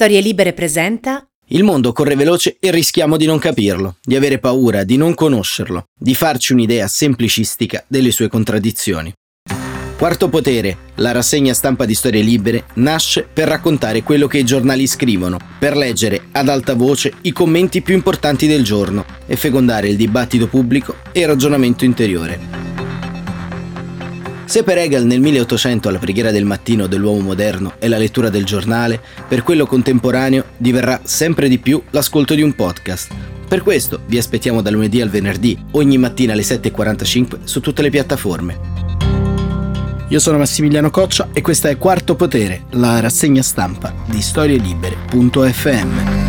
Storie Libere presenta Il mondo corre veloce e rischiamo di non capirlo, di avere paura, di non conoscerlo, di farci un'idea semplicistica delle sue contraddizioni. Quarto Potere, la rassegna stampa di Storie Libere, nasce per raccontare quello che i giornali scrivono, per leggere ad alta voce i commenti più importanti del giorno e fecondare il dibattito pubblico e il ragionamento interiore. Se per Hegel nel 1800 la preghiera del mattino dell'uomo moderno è la lettura del giornale, per quello contemporaneo diverrà sempre di più l'ascolto di un podcast. Per questo vi aspettiamo da lunedì al venerdì, ogni mattina alle 7.45 su tutte le piattaforme. Io sono Massimiliano Coccia e questa è Quarto Potere, la rassegna stampa di storielibere.fm.